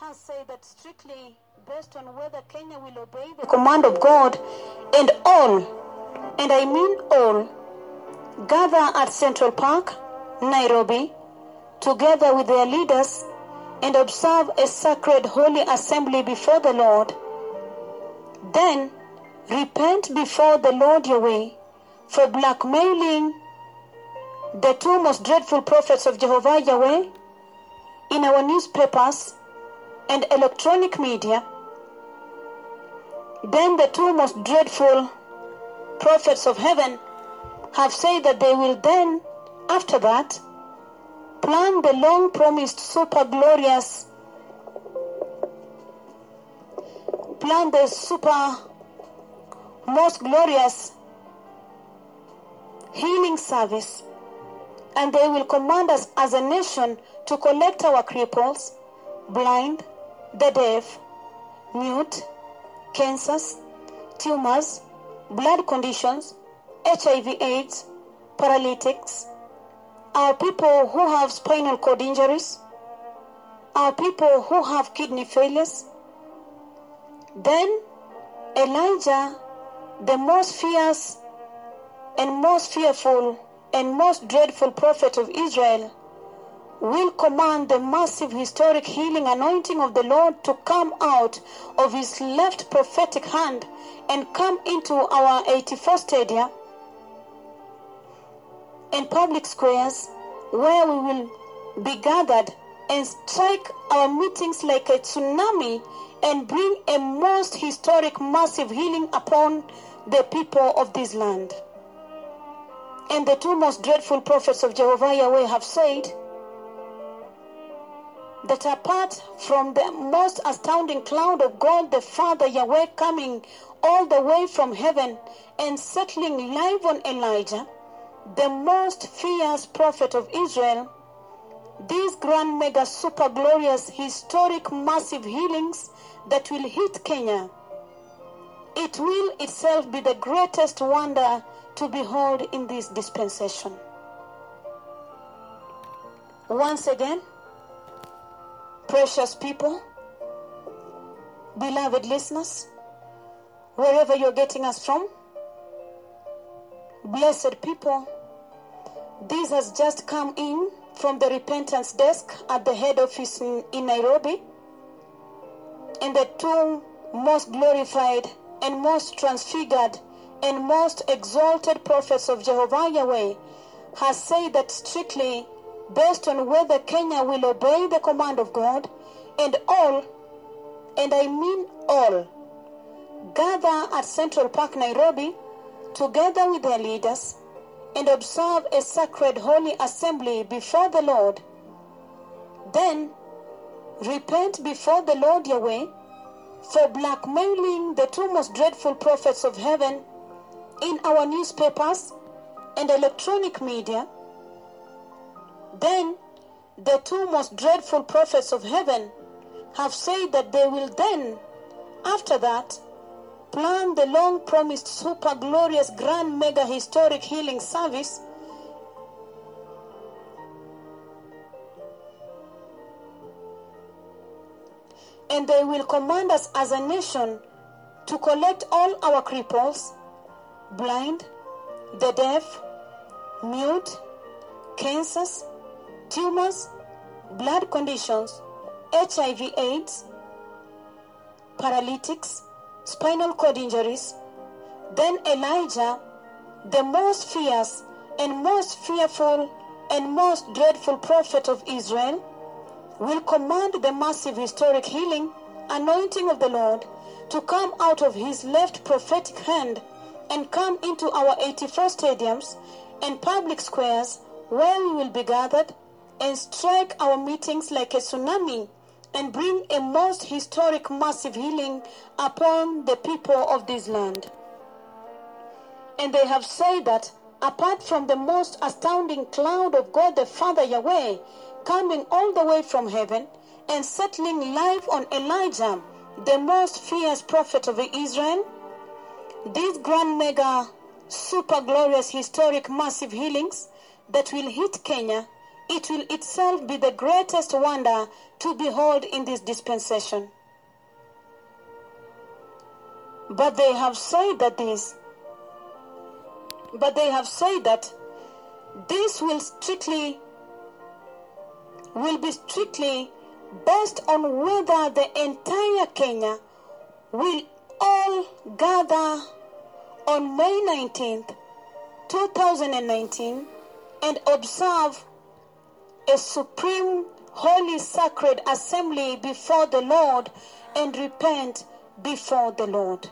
Has said that strictly based on whether Kenya will obey the command of God and all, and I mean all, gather at Central Park, Nairobi, together with their leaders and observe a sacred holy assembly before the Lord. Then repent before the Lord Yahweh for blackmailing the two most dreadful prophets of Jehovah Yahweh in our newspapers and electronic media. Then the two most dreadful prophets of heaven have said that they will then, after that, plan the long promised super glorious plan the super most glorious healing service and they will command us as a nation to collect our cripples blind the deaf mute cancers tumors blood conditions hiv aids paralytics our people who have spinal cord injuries, our people who have kidney failures. Then Elijah, the most fierce and most fearful and most dreadful prophet of Israel, will command the massive historic healing anointing of the Lord to come out of his left prophetic hand and come into our 84 stadia and public squares where we will be gathered and strike our meetings like a tsunami and bring a most historic massive healing upon the people of this land. And the two most dreadful prophets of Jehovah Yahweh have said that apart from the most astounding cloud of God the Father Yahweh coming all the way from heaven and settling live on Elijah, the most fierce prophet of Israel, these grand mega super glorious historic massive healings that will hit Kenya, it will itself be the greatest wonder to behold in this dispensation. Once again, precious people, beloved listeners, wherever you're getting us from, blessed people, this has just come in from the repentance desk at the head office in, in Nairobi. And the two most glorified and most transfigured and most exalted prophets of Jehovah Yahweh has said that strictly based on whether Kenya will obey the command of God and all, and I mean all, gather at Central Park, Nairobi, together with their leaders and observe a sacred holy assembly before the Lord. Then repent before the Lord Yahweh for blackmailing the two most dreadful prophets of heaven in our newspapers and electronic media. Then the two most dreadful prophets of heaven have said that they will then, after that, plan the long promised super glorious grand mega historic healing service and they will command us as a nation to collect all our cripples blind the deaf mute cancers tumors blood conditions hiv aids paralytics spinal cord injuries. Then Elijah, the most fierce and most fearful and most dreadful prophet of Israel, will command the massive historic healing anointing of the Lord to come out of his left prophetic hand and come into our 84 stadiums and public squares where we will be gathered and strike our meetings like a tsunami and bring a most historic massive healing upon the people of this land. And they have said that apart from the most astounding cloud of God the Father Yahweh coming all the way from heaven and settling live on Elijah, the most fierce prophet of Israel, these grand mega super glorious historic massive healings that will hit Kenya it will itself be the greatest wonder to behold in this dispensation. But they have said that this, but they have said that this will strictly will be strictly based on whether the entire Kenya will gather on May 19th, 2019 and observe a supreme holy sacred assembly before the Lord and repent before the Lord.